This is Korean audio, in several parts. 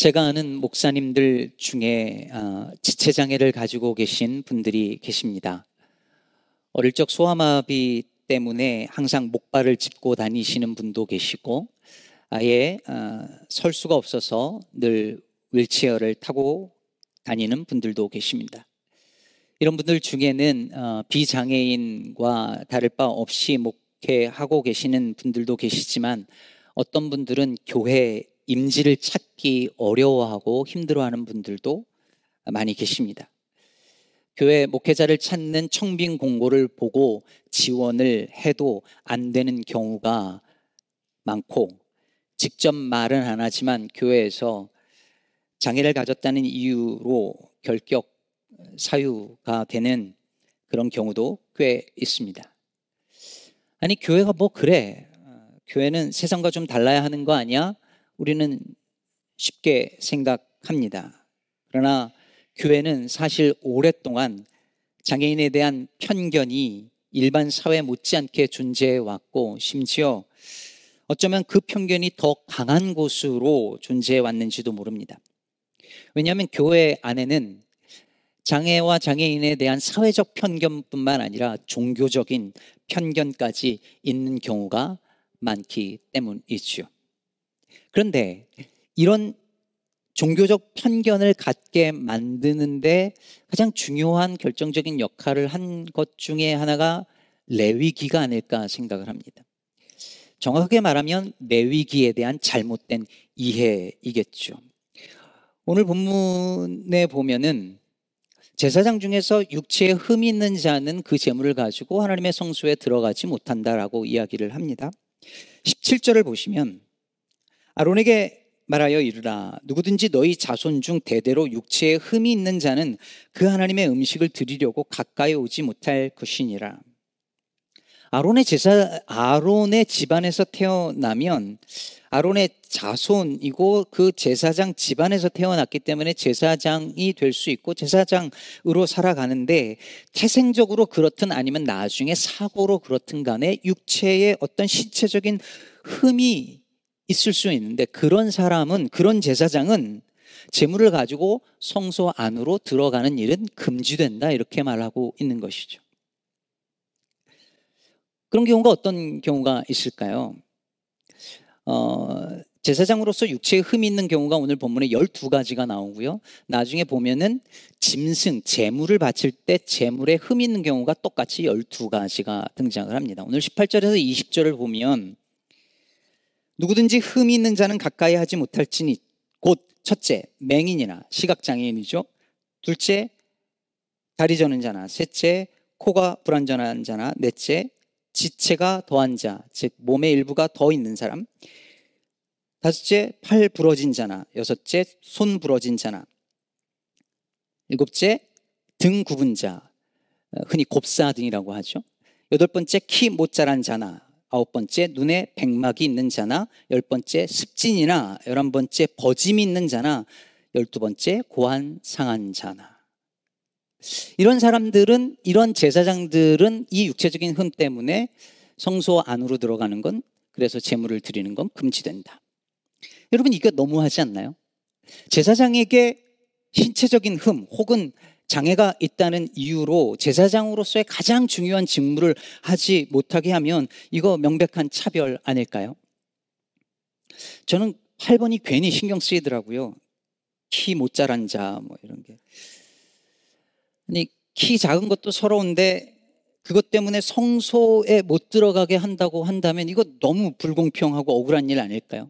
제가 아는 목사님들 중에 어, 지체장애를 가지고 계신 분들이 계십니다. 어릴 적 소아마비 때문에 항상 목발을 짚고 다니시는 분도 계시고 아예 어, 설 수가 없어서 늘 윌체어를 타고 다니는 분들도 계십니다. 이런 분들 중에는 어, 비장애인과 다를 바 없이 목회하고 계시는 분들도 계시지만 어떤 분들은 교회 임지를 찾기 어려워하고 힘들어하는 분들도 많이 계십니다. 교회 목회자를 찾는 청빙 공고를 보고 지원을 해도 안 되는 경우가 많고 직접 말은 안 하지만 교회에서 장애를 가졌다는 이유로 결격 사유가 되는 그런 경우도 꽤 있습니다. 아니, 교회가 뭐 그래. 교회는 세상과 좀 달라야 하는 거 아니야? 우리는 쉽게 생각합니다. 그러나 교회는 사실 오랫동안 장애인에 대한 편견이 일반 사회 못지않게 존재해 왔고 심지어 어쩌면 그 편견이 더 강한 곳으로 존재해 왔는지도 모릅니다. 왜냐하면 교회 안에는 장애와 장애인에 대한 사회적 편견뿐만 아니라 종교적인 편견까지 있는 경우가 많기 때문이죠. 그런데 이런 종교적 편견을 갖게 만드는데 가장 중요한 결정적인 역할을 한 것 중에 하나가 레위기가 아닐까 생각을 합니다. 정확하게 말하면 레위기에 대한 잘못된 이해이겠죠. 오늘 본문에 보면은 제사장 중에서 육체에 흠이 있는 자는 그 재물을 가지고 하나님의 성소에 들어가지 못한다라고 이야기를 합니다. 17절을 보시면 아론에게 말하여 이르라 누구든지 너희 자손 중 대대로 육체에 흠이 있는 자는 그 하나님의 음식을 드리려고 가까이 오지 못할 것이니라. 아론의 제사 아론의 집안에서 태어나면 아론의 자손이고 그 제사장 집안에서 태어났기 때문에 제사장이 될 수 있고 제사장으로 살아가는데 태생적으로 그렇든 아니면 나중에 사고로 그렇든 간에 육체의 어떤 신체적인 흠이 있을 수 있는데 그런 사람은 그런 제사장은 재물을 가지고 성소 안으로 들어가는 일은 금지된다 이렇게 말하고 있는 것이죠. 그런 경우가 어떤 경우가 있을까요? 어, 제사장으로서 육체에 흠이 있는 경우가 오늘 본문에 12가지가 나오고요. 나중에 보면은 짐승, 재물을 바칠 때 재물에 흠이 있는 경우가 똑같이 12가지가 등장을 합니다. 오늘 18절에서 20절을 보면 누구든지 흠이 있는 자는 가까이 하지 못할지니 곧 첫째 맹인이나 시각장애인이죠. 둘째 다리 저는 자나 셋째 코가 불안전한 자나 넷째 지체가 더한 자, 즉 몸의 일부가 더 있는 사람. 다섯째 팔 부러진 자나 여섯째 손 부러진 자나 일곱째 등 굽은 자, 흔히 곱사 등이라고 하죠. 여덟 번째 키 못 자란 자나 아홉 번째 눈에 백막이 있는 자나 열 번째 습진이나 열한 번째 버짐이 있는 자나 열두 번째 고한 상한 자나 이런 사람들은 이런 제사장들은 이 육체적인 흠 때문에 성소 안으로 들어가는 건 그래서 제물을 드리는 건 금지된다. 여러분 이거 너무하지 않나요? 제사장에게 신체적인 흠 혹은 장애가 있다는 이유로 제사장으로서의 가장 중요한 직무를 하지 못하게 하면 이거 명백한 차별 아닐까요? 저는 8번이 괜히 신경 쓰이더라고요. 키 못 자란 자, 뭐 이런 게. 아니, 키 작은 것도 서러운데 그것 때문에 성소에 못 들어가게 한다고 한다면 이거 너무 불공평하고 억울한 일 아닐까요?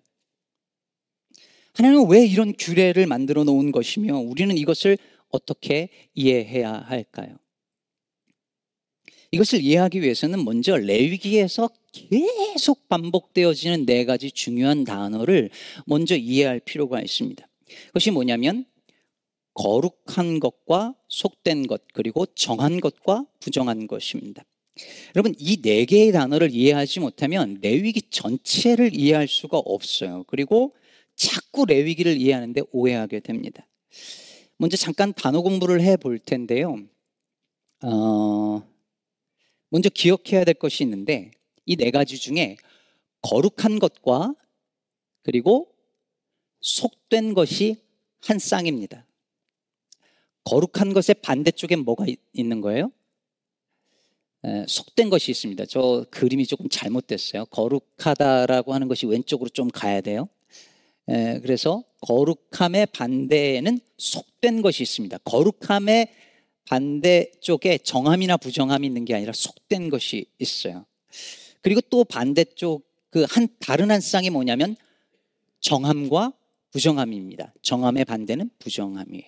하나님은 왜 이런 규례를 만들어 놓은 것이며 우리는 이것을 어떻게 이해해야 할까요? 이것을 이해하기 위해서는 먼저 레위기에서 계속 반복되어지는 네 가지 중요한 단어를 먼저 이해할 필요가 있습니다. 그것이 뭐냐면 거룩한 것과 속된 것 그리고 정한 것과 부정한 것입니다. 여러분 이 네 개의 단어를 이해하지 못하면 레위기 전체를 이해할 수가 없어요. 그리고 자꾸 레위기를 이해하는데 오해하게 됩니다. 먼저 잠깐 단어 공부를 해 볼 텐데요. 어, 먼저 기억해야 될 것이 있는데 이 네 가지 중에 거룩한 것과 그리고 속된 것이 한 쌍입니다. 거룩한 것의 반대쪽에 뭐가 있는 거예요? 에, 속된 것이 있습니다. 저 그림이 조금 잘못됐어요. 거룩하다라고 하는 것이 왼쪽으로 좀 가야 돼요. 에, 그래서 거룩함의 반대에는 속된 것이 있습니다. 거룩함의 반대쪽에 정함이나 부정함이 있는 게 아니라 속된 것이 있어요. 그리고 또 반대쪽 그 한 다른 한 쌍이 뭐냐면 정함과 부정함입니다. 정함의 반대는 부정함이에요.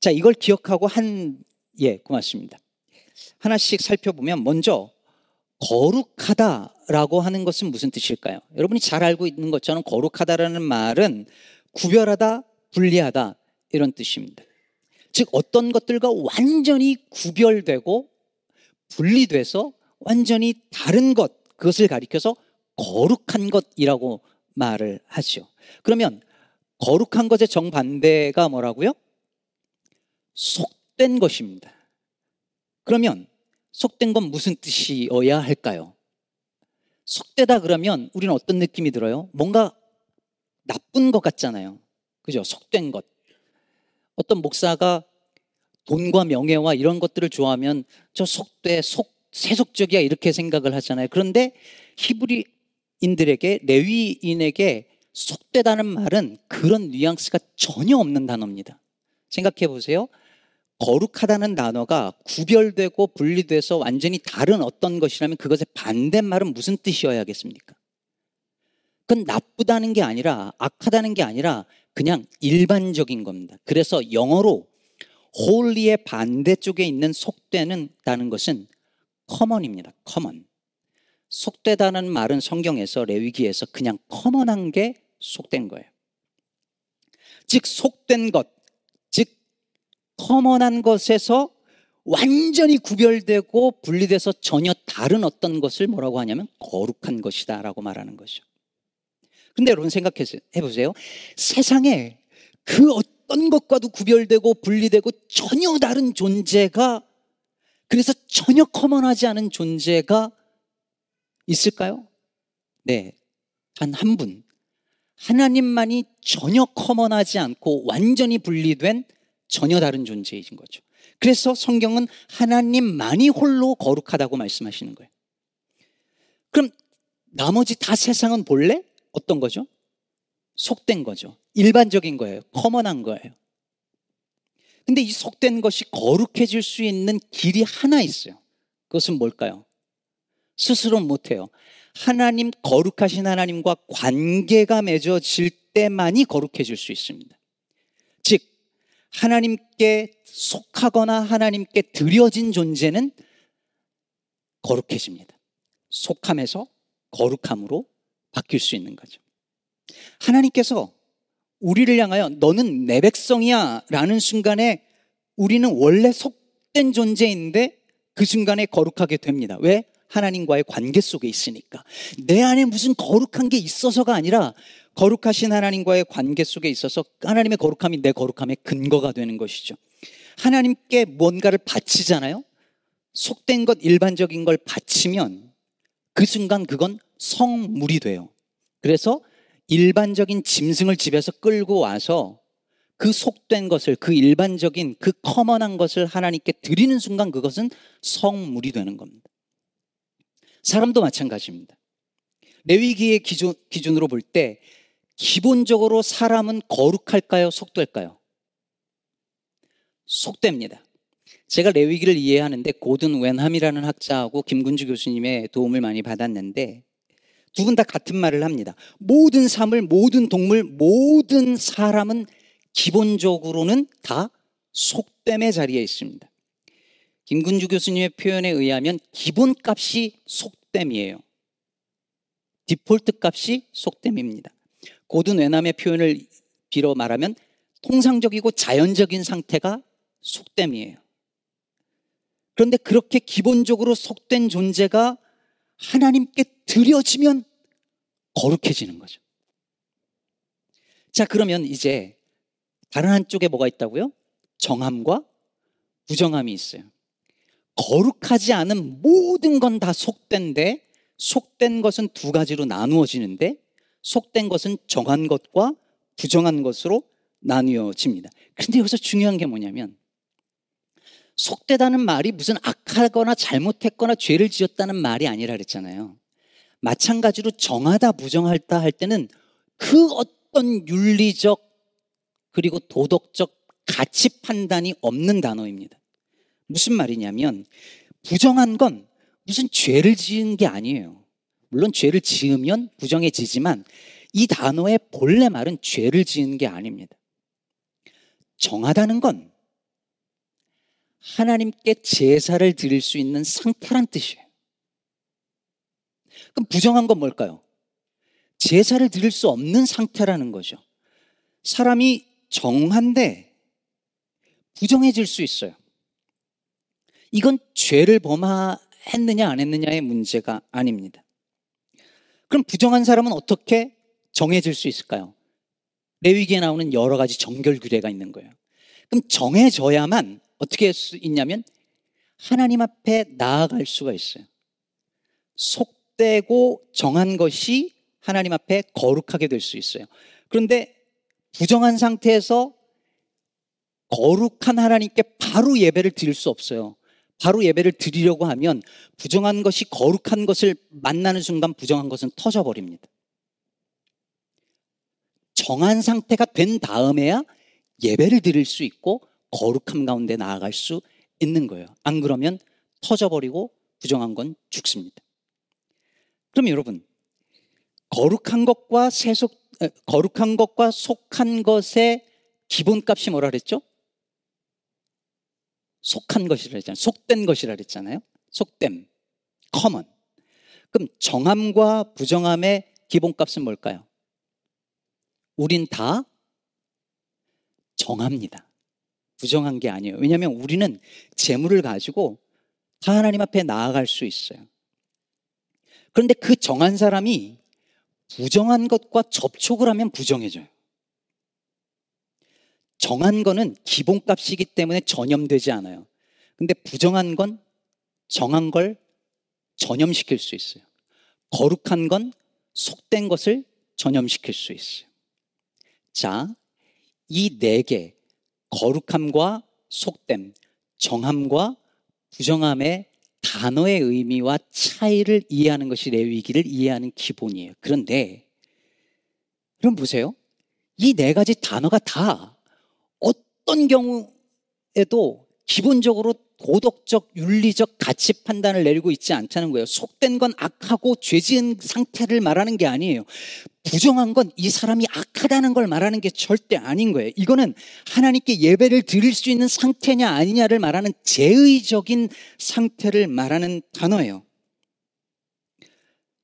자, 이걸 기억하고 한, 예, 고맙습니다. 하나씩 살펴보면 먼저 거룩하다 라고 하는 것은 무슨 뜻일까요? 여러분이 잘 알고 있는 것처럼 거룩하다라는 말은 구별하다, 분리하다 이런 뜻입니다. 즉 어떤 것들과 완전히 구별되고 분리돼서 완전히 다른 것 그것을 가리켜서 거룩한 것이라고 말을 하죠. 그러면 거룩한 것의 정반대가 뭐라고요? 속된 것입니다. 그러면 속된 건 무슨 뜻이어야 할까요? 속되다 그러면 우리는 어떤 느낌이 들어요? 뭔가 나쁜 것 같잖아요. 그죠? 속된 것. 어떤 목사가 돈과 명예와 이런 것들을 좋아하면 저 속돼, 속, 세속적이야 이렇게 생각을 하잖아요. 그런데 히브리인들에게, 레위인에게 속되다는 말은 그런 뉘앙스가 전혀 없는 단어입니다. 생각해 보세요. 거룩하다는 단어가 구별되고 분리돼서 완전히 다른 어떤 것이라면 그것의 반대말은 무슨 뜻이어야겠습니까? 그건 나쁘다는 게 아니라 악하다는 게 아니라 그냥 일반적인 겁니다. 그래서 영어로 holy의 반대쪽에 있는 속되는다는 것은 common입니다. common. 속되다는 말은 성경에서 레위기에서 그냥 common한 게 속된 거예요. 즉 속된 것, 즉 common한 것에서 완전히 구별되고 분리돼서 전혀 다른 어떤 것을 뭐라고 하냐면 거룩한 것이다 라고 말하는 것이죠. 근데 여러분 생각해 보세요. 세상에 그 어떤 것과도 구별되고 분리되고 전혀 다른 존재가 그래서 전혀 커먼하지 않은 존재가 있을까요? 네. 단 한 분. 하나님만이 전혀 커먼하지 않고 완전히 분리된 전혀 다른 존재이신 거죠. 그래서 성경은 하나님만이 홀로 거룩하다고 말씀하시는 거예요. 그럼 나머지 다 세상은 본래 어떤 거죠? 속된 거죠. 일반적인 거예요. 커먼한 거예요. 근데 이 속된 것이 거룩해질 수 있는 길이 하나 있어요. 그것은 뭘까요? 스스로 못해요. 하나님, 거룩하신 하나님과 관계가 맺어질 때만이 거룩해질 수 있습니다. 즉, 하나님께 속하거나 하나님께 드려진 존재는 거룩해집니다. 속함에서 거룩함으로 바뀔 수 있는 거죠. 하나님께서 우리를 향하여 너는 내 백성이야 라는 순간에 우리는 원래 속된 존재인데 그 순간에 거룩하게 됩니다. 왜? 하나님과의 관계 속에 있으니까. 내 안에 무슨 거룩한 게 있어서가 아니라 거룩하신 하나님과의 관계 속에 있어서 하나님의 거룩함이 내 거룩함의 근거가 되는 것이죠. 하나님께 뭔가를 바치잖아요. 속된 것, 일반적인 걸 바치면 그 순간 그건 성물이 돼요. 그래서 일반적인 짐승을 집에서 끌고 와서 그 속된 것을, 그 일반적인, 그 커먼한 것을 하나님께 드리는 순간 그것은 성물이 되는 겁니다. 사람도 마찬가지입니다. 레위기의 기준, 기준으로 볼 때 기본적으로 사람은 거룩할까요? 속될까요? 속됩니다. 제가 레위기를 이해하는데 고든 웬함이라는 학자하고 김군주 교수님의 도움을 많이 받았는데 두 분 다 같은 말을 합니다. 모든 사물, 모든 동물, 모든 사람은 기본적으로는 다 속됨의 자리에 있습니다. 김군주 교수님의 표현에 의하면 기본값이 속됨이에요. 디폴트 값이 속됨입니다. 고든 외남의 표현을 빌어 말하면 통상적이고 자연적인 상태가 속됨이에요. 그런데 그렇게 기본적으로 속된 존재가 하나님께 드려지면 거룩해지는 거죠. 자, 그러면 이제 다른 한쪽에 뭐가 있다고요? 정함과 부정함이 있어요. 거룩하지 않은 모든 건 다 속된데 속된 것은 두 가지로 나누어지는데 속된 것은 정한 것과 부정한 것으로 나뉘어집니다. 근데 여기서 중요한 게 뭐냐면 속되다는 말이 무슨 악하거나 잘못했거나 죄를 지었다는 말이 아니라 그랬잖아요. 마찬가지로 정하다 부정하다 할 때는 그 어떤 윤리적 그리고 도덕적 가치 판단이 없는 단어입니다. 무슨 말이냐면 부정한 건 무슨 죄를 지은 게 아니에요. 물론 죄를 지으면 부정해지지만 이 단어의 본래 말은 죄를 지은 게 아닙니다. 정하다는 건 하나님께 제사를 드릴 수 있는 상태란 뜻이에요. 그럼 부정한 건 뭘까요? 제사를 드릴 수 없는 상태라는 거죠. 사람이 정한데 부정해질 수 있어요. 이건 죄를 범했느냐 안 했느냐의 문제가 아닙니다. 그럼 부정한 사람은 어떻게 정해질 수 있을까요? 레위기에 나오는 여러 가지 정결 규례가 있는 거예요. 그럼 정해져야만 어떻게 할 수 있냐면 하나님 앞에 나아갈 수가 있어요. 속되고 정한 것이 하나님 앞에 거룩하게 될 수 있어요. 그런데 부정한 상태에서 거룩한 하나님께 바로 예배를 드릴 수 없어요. 바로 예배를 드리려고 하면 부정한 것이 거룩한 것을 만나는 순간 부정한 것은 터져버립니다. 정한 상태가 된 다음에야 예배를 드릴 수 있고 거룩함 가운데 나아갈 수 있는 거예요. 안 그러면 터져버리고 부정한 건 죽습니다. 그럼 여러분, 거룩한 것과 세속, 거룩한 것과 속한 것의 기본값이 뭐라 그랬죠? 속한 것이라 그랬잖아요. 속된 것이라 그랬잖아요. 속됨, common. 그럼 정함과 부정함의 기본값은 뭘까요? 우린 다 정합니다. 부정한 게 아니에요. 왜냐하면 우리는 제물을 가지고 다 하나님 앞에 나아갈 수 있어요. 그런데 그 정한 사람이 부정한 것과 접촉을 하면 부정해져요. 정한 거는 기본값이기 때문에 전염되지 않아요. 근데 부정한 건 정한 걸 전염시킬 수 있어요. 거룩한 건 속된 것을 전염시킬 수 있어요. 자, 이 네 개, 거룩함과 속됨, 정함과 부정함의 단어의 의미와 차이를 이해하는 것이 레위기를 이해하는 기본이에요. 그런데, 그럼 보세요. 이 네 가지 단어가 다 어떤 경우에도 기본적으로 도덕적, 윤리적 가치 판단을 내리고 있지 않다는 거예요. 속된 건 악하고 죄 지은 상태를 말하는 게 아니에요. 부정한 건 이 사람이 악하다는 걸 말하는 게 절대 아닌 거예요. 이거는 하나님께 예배를 드릴 수 있는 상태냐 아니냐를 말하는 제의적인 상태를 말하는 단어예요.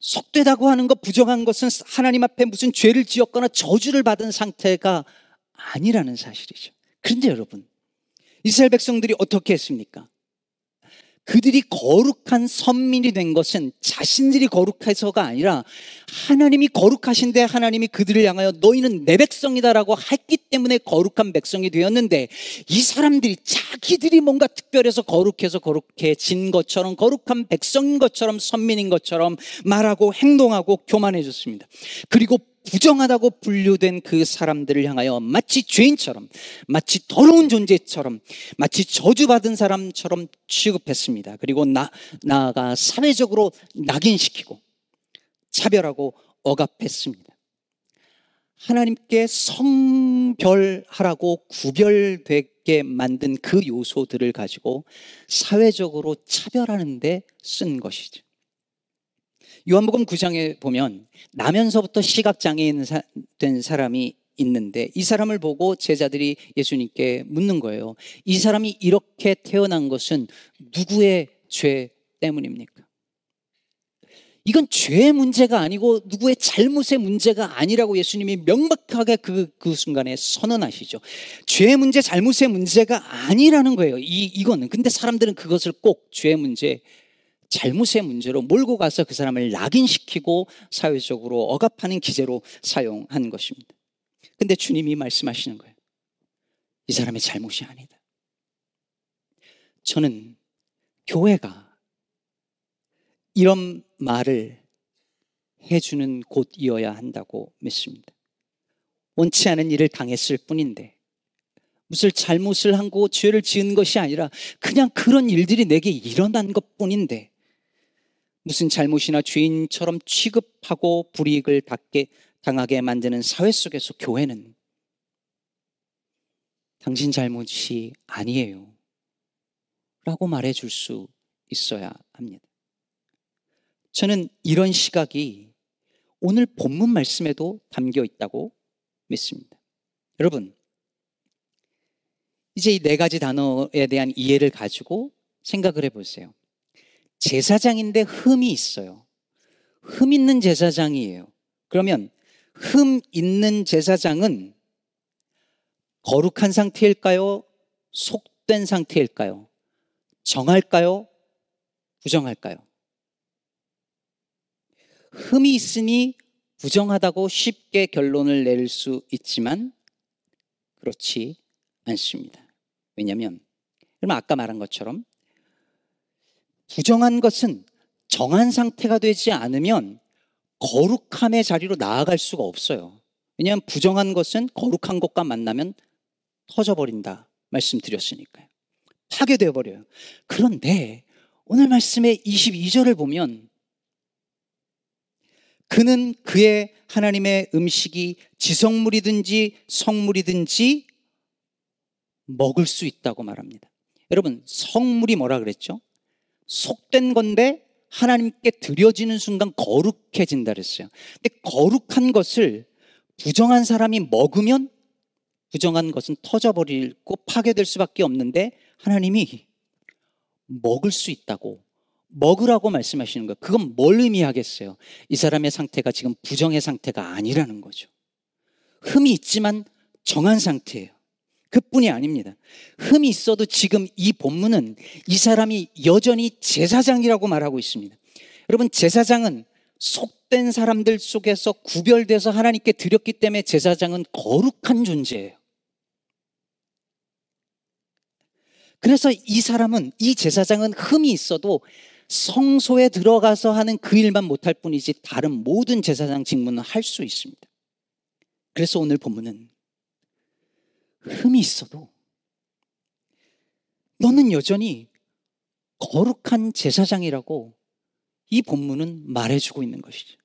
속되다고 하는 것, 부정한 것은 하나님 앞에 무슨 죄를 지었거나 저주를 받은 상태가 아니라는 사실이죠. 그런데 여러분, 이스라엘 백성들이 어떻게 했습니까? 그들이 거룩한 선민이 된 것은 자신들이 거룩해서가 아니라 하나님이 거룩하신데 하나님이 그들을 향하여 너희는 내 백성이다라고 했기 때문에 거룩한 백성이 되었는데 이 사람들이 자기들이 뭔가 특별해서 거룩해서 거룩해진 것처럼 거룩한 백성인 것처럼 선민인 것처럼 말하고 행동하고 교만해졌습니다. 그리고 부정하다고 분류된 그 사람들을 향하여 마치 죄인처럼, 마치 더러운 존재처럼, 마치 저주받은 사람처럼 취급했습니다. 그리고 나, 나아가 사회적으로 낙인시키고 차별하고 억압했습니다. 하나님께 성별하라고 구별되게 만든 그 요소들을 가지고 사회적으로 차별하는데 쓴 것이죠. 요한복음 9장에 보면 나면서부터 시각장애인 된 사람이 있는데 이 사람을 보고 제자들이 예수님께 묻는 거예요. 이 사람이 이렇게 태어난 것은 누구의 죄 때문입니까? 이건 죄의 문제가 아니고 누구의 잘못의 문제가 아니라고 예수님이 명백하게 그, 그 순간에 선언하시죠. 죄의 문제, 잘못의 문제가 아니라는 거예요. 이, 이거는. 근데 사람들은 그것을 꼭 죄의 문제, 잘못의 문제로 몰고 가서 그 사람을 낙인시키고 사회적으로 억압하는 기제로 사용한 것입니다. 근데 주님이 말씀하시는 거예요. 이 사람의 잘못이 아니다. 저는 교회가 이런 말을 해주는 곳이어야 한다고 믿습니다. 원치 않은 일을 당했을 뿐인데 무슨 잘못을 한고 죄를 지은 것이 아니라 그냥 그런 일들이 내게 일어난 것 뿐인데 무슨 잘못이나 죄인처럼 취급하고 불이익을 받게 당하게 만드는 사회 속에서 교회는 당신 잘못이 아니에요. 라고 말해 줄 수 있어야 합니다. 저는 이런 시각이 오늘 본문 말씀에도 담겨 있다고 믿습니다. 여러분, 이제 이 네 가지 단어에 대한 이해를 가지고 생각을 해보세요. 제사장인데 흠이 있어요. 흠 있는 제사장이에요. 그러면 흠 있는 제사장은 거룩한 상태일까요? 속된 상태일까요? 정할까요? 부정할까요? 흠이 있으니 부정하다고 쉽게 결론을 낼수 있지만 그렇지 않습니다. 왜냐하면 그러면 아까 말한 것처럼 부정한 것은 정한 상태가 되지 않으면 거룩함의 자리로 나아갈 수가 없어요. 왜냐하면 부정한 것은 거룩한 것과 만나면 터져버린다 말씀드렸으니까요. 파괴되어 버려요. 그런데 오늘 말씀의 22절을 보면 그는 그의 하나님의 음식이 지성물이든지 성물이든지 먹을 수 있다고 말합니다. 여러분, 성물이 뭐라 그랬죠? 속된 건데 하나님께 드려지는 순간 거룩해진다 그랬어요. 근데 거룩한 것을 부정한 사람이 먹으면 부정한 것은 터져버리고 파괴될 수밖에 없는데 하나님이 먹을 수 있다고 먹으라고 말씀하시는 거예요. 그건 뭘 의미하겠어요? 이 사람의 상태가 지금 부정의 상태가 아니라는 거죠. 흠이 있지만 정한 상태예요. 그뿐이 아닙니다. 흠이 있어도 지금 이 본문은 이 사람이 여전히 제사장이라고 말하고 있습니다. 여러분, 제사장은 속된 사람들 속에서 구별돼서 하나님께 드렸기 때문에 제사장은 거룩한 존재예요. 그래서 이 사람은, 이 제사장은 흠이 있어도 성소에 들어가서 하는 그 일만 못할 뿐이지 다른 모든 제사장 직무는 할 수 있습니다. 그래서 오늘 본문은 흠이 있어도 너는 여전히 거룩한 제사장이라고 이 본문은 말해주고 있는 것이죠.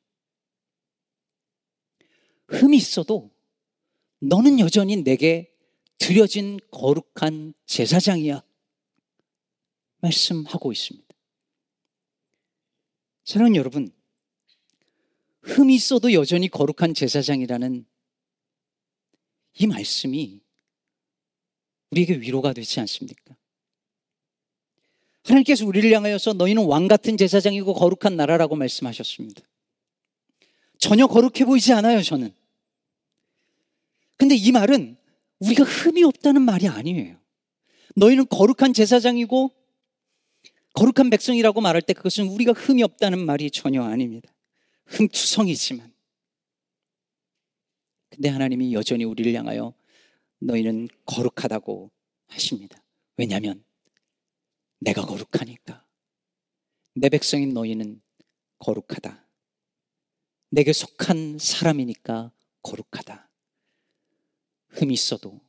흠이 있어도 너는 여전히 내게 드려진 거룩한 제사장이야. 말씀하고 있습니다. 사랑하는 여러분, 흠이 있어도 여전히 거룩한 제사장이라는 이 말씀이 우리에게 위로가 되지 않습니까? 하나님께서 우리를 향하여서 너희는 왕 같은 제사장이고 거룩한 나라라고 말씀하셨습니다. 전혀 거룩해 보이지 않아요, 저는. 근데 이 말은 우리가 흠이 없다는 말이 아니에요. 너희는 거룩한 제사장이고 거룩한 백성이라고 말할 때 그것은 우리가 흠이 없다는 말이 전혀 아닙니다. 흠투성이지만. 근데 하나님이 여전히 우리를 향하여 너희는 거룩하다고 하십니다. 왜냐하면 내가 거룩하니까. 내 백성인 너희는 거룩하다. 내게 속한 사람이니까 거룩하다. 흠이 있어도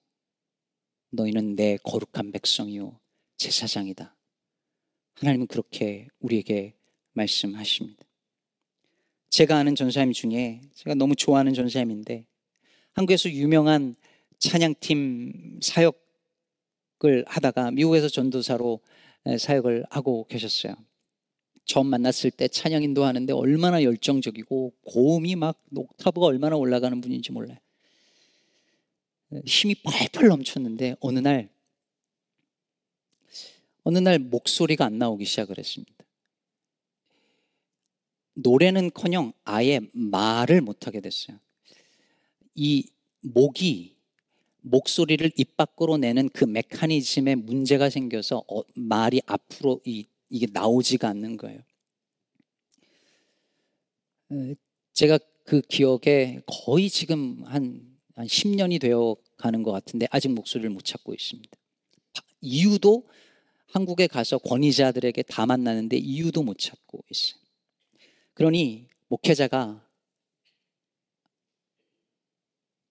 너희는 내 거룩한 백성이요 제사장이다. 하나님은 그렇게 우리에게 말씀하십니다. 제가 아는 전사님 중에 제가 너무 좋아하는 전사님인데 한국에서 유명한 찬양팀 사역을 하다가 미국에서 전도사로 사역을 하고 계셨어요. 처음 만났을 때 찬양 인도하는데 얼마나 열정적이고 고음이 막 옥타브가 얼마나 올라가는 분인지 몰라요. 힘이 팔팔 넘쳤는데 어느 날 어느 날 목소리가 안 나오기 시작을 했습니다. 노래는커녕 아예 말을 못하게 됐어요. 이 목이 목소리를 입 밖으로 내는 그 메커니즘에 문제가 생겨서 어, 말이 앞으로 이, 이게 나오지가 않는 거예요. 제가 그 기억에 거의 지금 한, 한 10년이 되어 가는 것 같은데 아직 목소리를 못 찾고 있습니다. 이유도 한국에 가서 권위자들에게 다 만나는데 이유도 못 찾고 있어요. 그러니 목회자가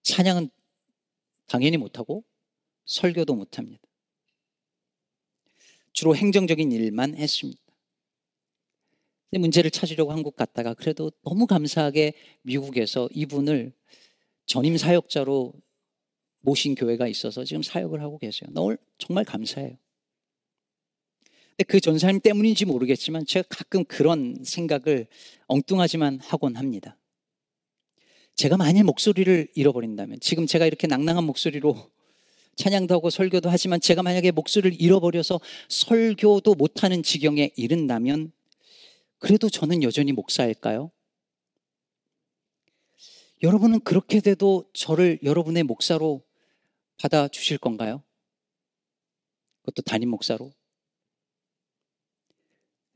찬양은 당연히 못하고 설교도 못합니다. 주로 행정적인 일만 했습니다. 문제를 찾으려고 한국 갔다가 그래도 너무 감사하게 미국에서 이분을 전임 사역자로 모신 교회가 있어서 지금 사역을 하고 계세요. 늘 정말 감사해요. 근데 그 전사님 때문인지 모르겠지만 제가 가끔 그런 생각을 엉뚱하지만 하곤 합니다. 제가 만일 목소리를 잃어버린다면 지금 제가 이렇게 낭낭한 목소리로 찬양도 하고 설교도 하지만 제가 만약에 목소리를 잃어버려서 설교도 못하는 지경에 이른다면 그래도 저는 여전히 목사일까요? 여러분은 그렇게 돼도 저를 여러분의 목사로 받아주실 건가요? 그것도 담임 목사로?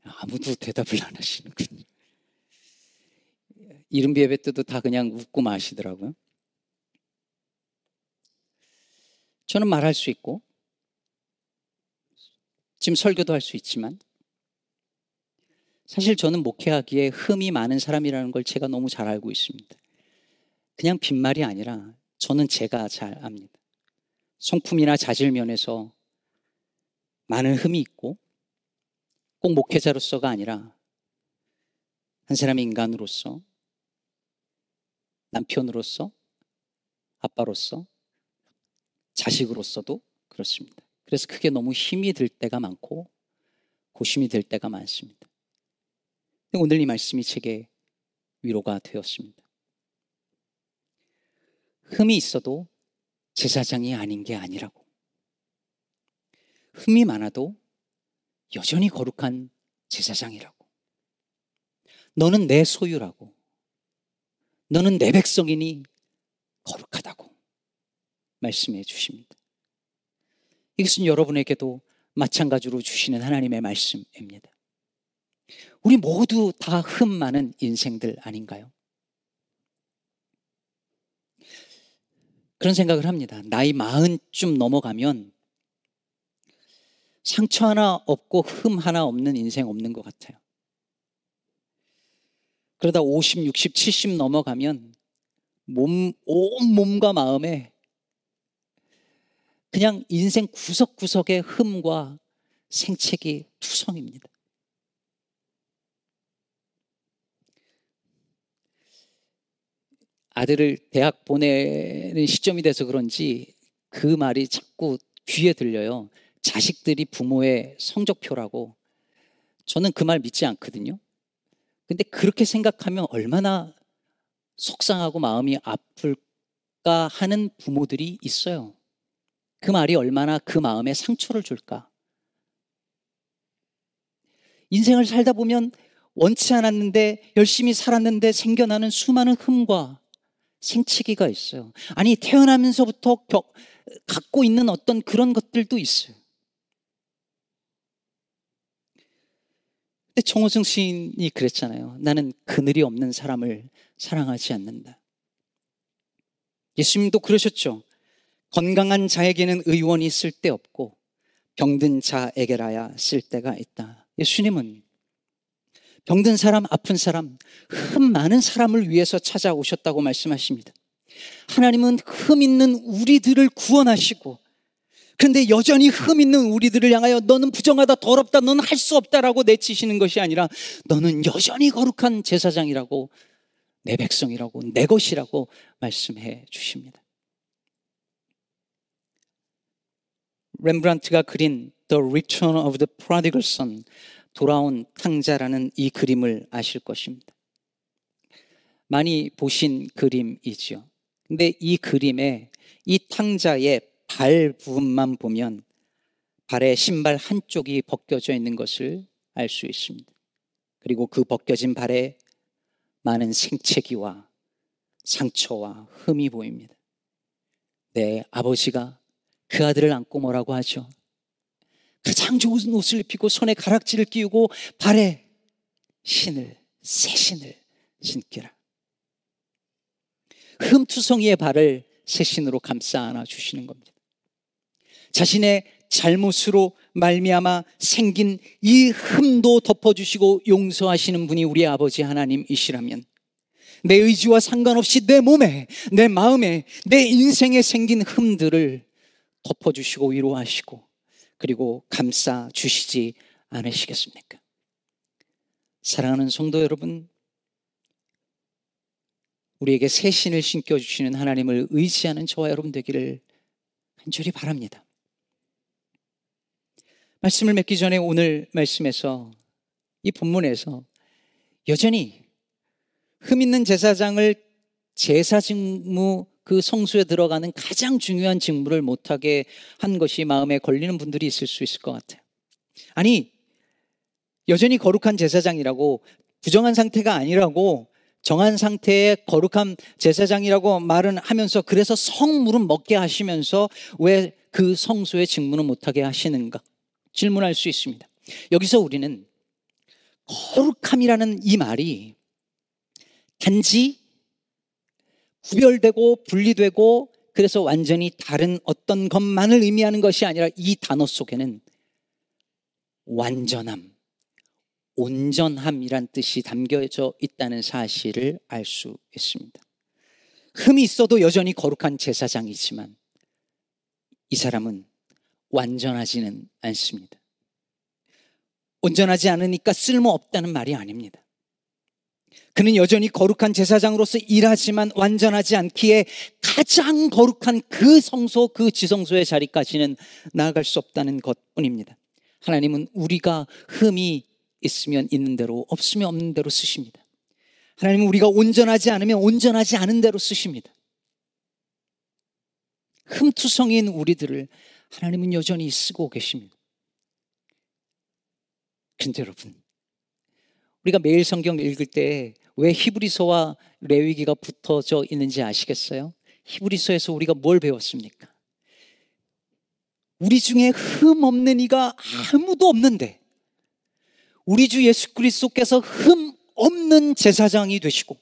아무도 대답을 안 하시는군요. 이름 예배 때도 다 그냥 웃고 마시더라고요. 저는 말할 수 있고, 지금 설교도 할 수 있지만, 사실 저는 목회하기에 흠이 많은 사람이라는 걸 제가 너무 잘 알고 있습니다. 그냥 빈말이 아니라 저는 제가 잘 압니다. 성품이나 자질 면에서 많은 흠이 있고 꼭 목회자로서가 아니라 한 사람의 인간으로서 남편으로서 아빠로서 자식으로서도 그렇습니다. 그래서 그게 너무 힘이 들 때가 많고 고심이 될 때가 많습니다. 오늘 이 말씀이 제게 위로가 되었습니다. 흠이 있어도 제사장이 아닌 게 아니라고. 흠이 많아도 여전히 거룩한 제사장이라고. 너는 내 소유라고. 너는 내 백성이니 거룩하다고 말씀해 주십니다. 이것은 여러분에게도 마찬가지로 주시는 하나님의 말씀입니다. 우리 모두 다 흠 많은 인생들 아닌가요? 그런 생각을 합니다. 나이 마흔쯤 넘어가면 상처 하나 없고 흠 하나 없는 인생 없는 것 같아요. 그러다 50, 60, 70 넘어가면 몸, 온 몸과 마음에 그냥 인생 구석구석의 흠과 생책이 투성입니다. 아들을 대학 보내는 시점이 돼서 그런지 그 말이 자꾸 귀에 들려요. 자식들이 부모의 성적표라고. 저는 그 말 믿지 않거든요. 근데 그렇게 생각하면 얼마나 속상하고 마음이 아플까 하는 부모들이 있어요. 그 말이 얼마나 그 마음에 상처를 줄까. 인생을 살다 보면 원치 않았는데 열심히 살았는데 생겨나는 수많은 흠과 생치기가 있어요. 아니, 태어나면서부터 겨, 갖고 있는 어떤 그런 것들도 있어요. 근데 정호승 시인이 그랬잖아요. 나는 그늘이 없는 사람을 사랑하지 않는다. 예수님도 그러셨죠. 건강한 자에게는 의원이 쓸데 없고 병든 자에게라야 쓸데가 있다. 예수님은 병든 사람, 아픈 사람, 흠 많은 사람을 위해서 찾아오셨다고 말씀하십니다. 하나님은 흠 있는 우리들을 구원하시고, 그런데 여전히 흠 있는 우리들을 향하여 너는 부정하다, 더럽다, 너는 할 수 없다라고 내치시는 것이 아니라 너는 여전히 거룩한 제사장이라고, 내 백성이라고, 내 것이라고 말씀해 주십니다. 렘브란트가 그린 The Return of the Prodigal Son, 돌아온 탕자라는 이 그림을 아실 것입니다. 많이 보신 그림이죠. 근데 이 그림에 이 탕자의 발 부분만 보면 발에 신발 한쪽이 벗겨져 있는 것을 알 수 있습니다. 그리고 그 벗겨진 발에 많은 생채기와 상처와 흠이 보입니다. 내 아버지가 그 아들을 안고 뭐라고 하죠? 가장 좋은 옷을 입히고 손에 가락지를 끼우고 발에 신을 새 신을 신기라. 흠투성이의 발을 새 신으로 감싸 안아 주시는 겁니다. 자신의 잘못으로 말미암아 생긴 이 흠도 덮어주시고 용서하시는 분이 우리 아버지 하나님이시라면 내 의지와 상관없이 내 몸에, 내 마음에, 내 인생에 생긴 흠들을 덮어주시고 위로하시고 그리고 감싸 주시지 않으시겠습니까? 사랑하는 성도 여러분, 우리에게 새 신을 신겨 주시는 하나님을 의지하는 저와 여러분 되기를 간절히 바랍니다. 말씀을 맺기 전에 오늘 말씀에서 이 본문에서 여전히 흠 있는 제사장을 제사 직무 그 성수에 들어가는 가장 중요한 직무를 못하게 한 것이 마음에 걸리는 분들이 있을 수 있을 것 같아요. 아니, 여전히 거룩한 제사장이라고 부정한 상태가 아니라고 정한 상태의 거룩한 제사장이라고 말은 하면서 그래서 성물은 먹게 하시면서 왜 그 성소의 직무는 못하게 하시는가 질문할 수 있습니다. 여기서 우리는 거룩함이라는 이 말이 단지 구별되고 분리되고 그래서 완전히 다른 어떤 것만을 의미하는 것이 아니라 이 단어 속에는 완전함, 온전함이란 뜻이 담겨져 있다는 사실을 알 수 있습니다. 흠이 있어도 여전히 거룩한 제사장이지만 이 사람은 완전하지는 않습니다. 온전하지 않으니까 쓸모없다는 말이 아닙니다. 그는 여전히 거룩한 제사장으로서 일하지만 완전하지 않기에 가장 거룩한 그 성소, 그 지성소의 자리까지는 나아갈 수 없다는 것 뿐입니다. 하나님은 우리가 흠이 있으면 있는 대로, 없으면 없는 대로 쓰십니다. 하나님은 우리가 온전하지 않으면 온전하지 않은 대로 쓰십니다. 흠투성인 우리들을 하나님은 여전히 쓰고 계십니다. 근데 여러분, 우리가 매일 성경 읽을 때 왜 히브리서와 레위기가 붙어져 있는지 아시겠어요? 히브리서에서 우리가 뭘 배웠습니까? 우리 중에 흠 없는 이가 아무도 없는데 우리 주 예수 그리스도께서 흠 없는 제사장이 되시고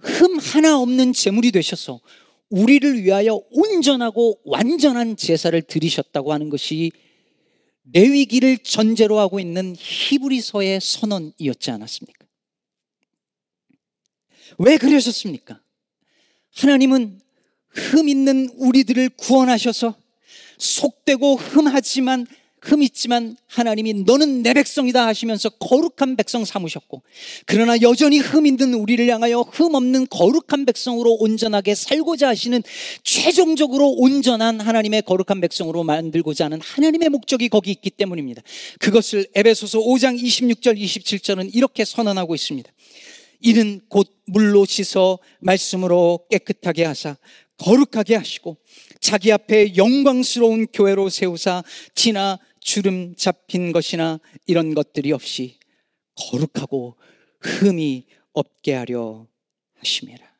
흠 하나 없는 제물이 되셔서 우리를 위하여 온전하고 완전한 제사를 드리셨다고 하는 것이 레위기를 전제로 하고 있는 히브리서의 선언이었지 않았습니까? 왜 그러셨습니까? 하나님은 흠 있는 우리들을 구원하셔서 속되고 흠하지만 흠 있지만 하나님이 너는 내 백성이다 하시면서 거룩한 백성 삼으셨고 그러나 여전히 흠 있는 우리를 향하여 흠 없는 거룩한 백성으로 온전하게 살고자 하시는 최종적으로 온전한 하나님의 거룩한 백성으로 만들고자 하는 하나님의 목적이 거기 있기 때문입니다. 그것을 에베소서 5장 26절 27절은 이렇게 선언하고 있습니다. 이는 곧 물로 씻어 말씀으로 깨끗하게 하사 거룩하게 하시고 자기 앞에 영광스러운 교회로 세우사 티나 주름 잡힌 것이나 이런 것들이 없이 거룩하고 흠이 없게 하려 하심이라.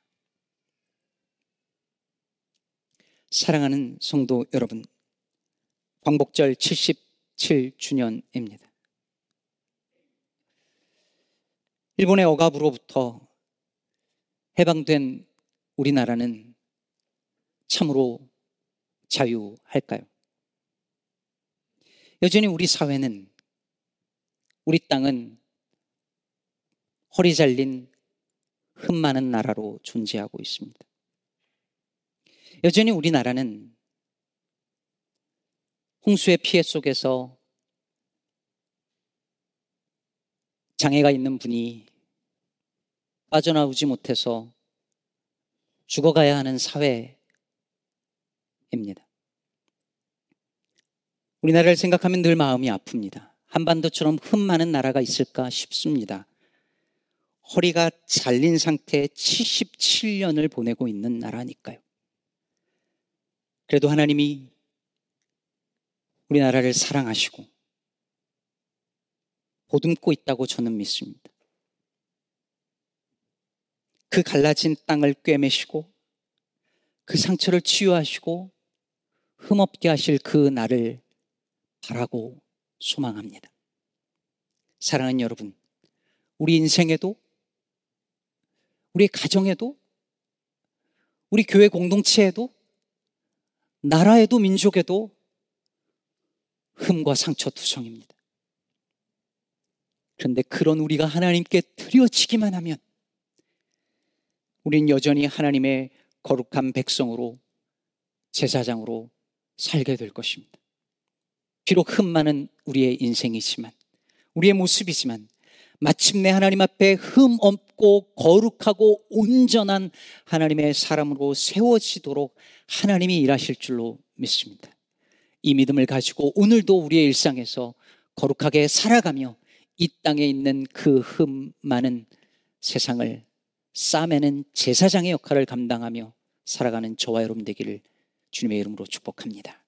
사랑하는 성도 여러분, 광복절 77주년입니다. 일본의 억압으로부터 해방된 우리나라는 참으로 자유할까요? 여전히 우리 사회는 우리 땅은 허리 잘린 흠 많은 나라로 존재하고 있습니다. 여전히 우리나라는 홍수의 피해 속에서 장애가 있는 분이 빠져나오지 못해서 죽어가야 하는 사회입니다. 우리나라를 생각하면 늘 마음이 아픕니다. 한반도처럼 흠 많은 나라가 있을까 싶습니다. 허리가 잘린 상태에 77년을 보내고 있는 나라니까요. 그래도 하나님이 우리나라를 사랑하시고 보듬고 있다고 저는 믿습니다. 그 갈라진 땅을 꿰매시고 그 상처를 치유하시고 흠없게 하실 그 날을 바라고 소망합니다. 사랑하는 여러분, 우리 인생에도, 우리 가정에도, 우리 교회 공동체에도, 나라에도 민족에도 흠과 상처 투성입니다. 그런데 그런 우리가 하나님께 드려지기만 하면 우린 여전히 하나님의 거룩한 백성으로 제사장으로 살게 될 것입니다. 비록 흠 많은 우리의 인생이지만 우리의 모습이지만 마침내 하나님 앞에 흠 없고 거룩하고 온전한 하나님의 사람으로 세워지도록 하나님이 일하실 줄로 믿습니다. 이 믿음을 가지고 오늘도 우리의 일상에서 거룩하게 살아가며 이 땅에 있는 그 흠 많은 세상을 싸매는 제사장의 역할을 감당하며 살아가는 저와 여러분 되기를 주님의 이름으로 축복합니다.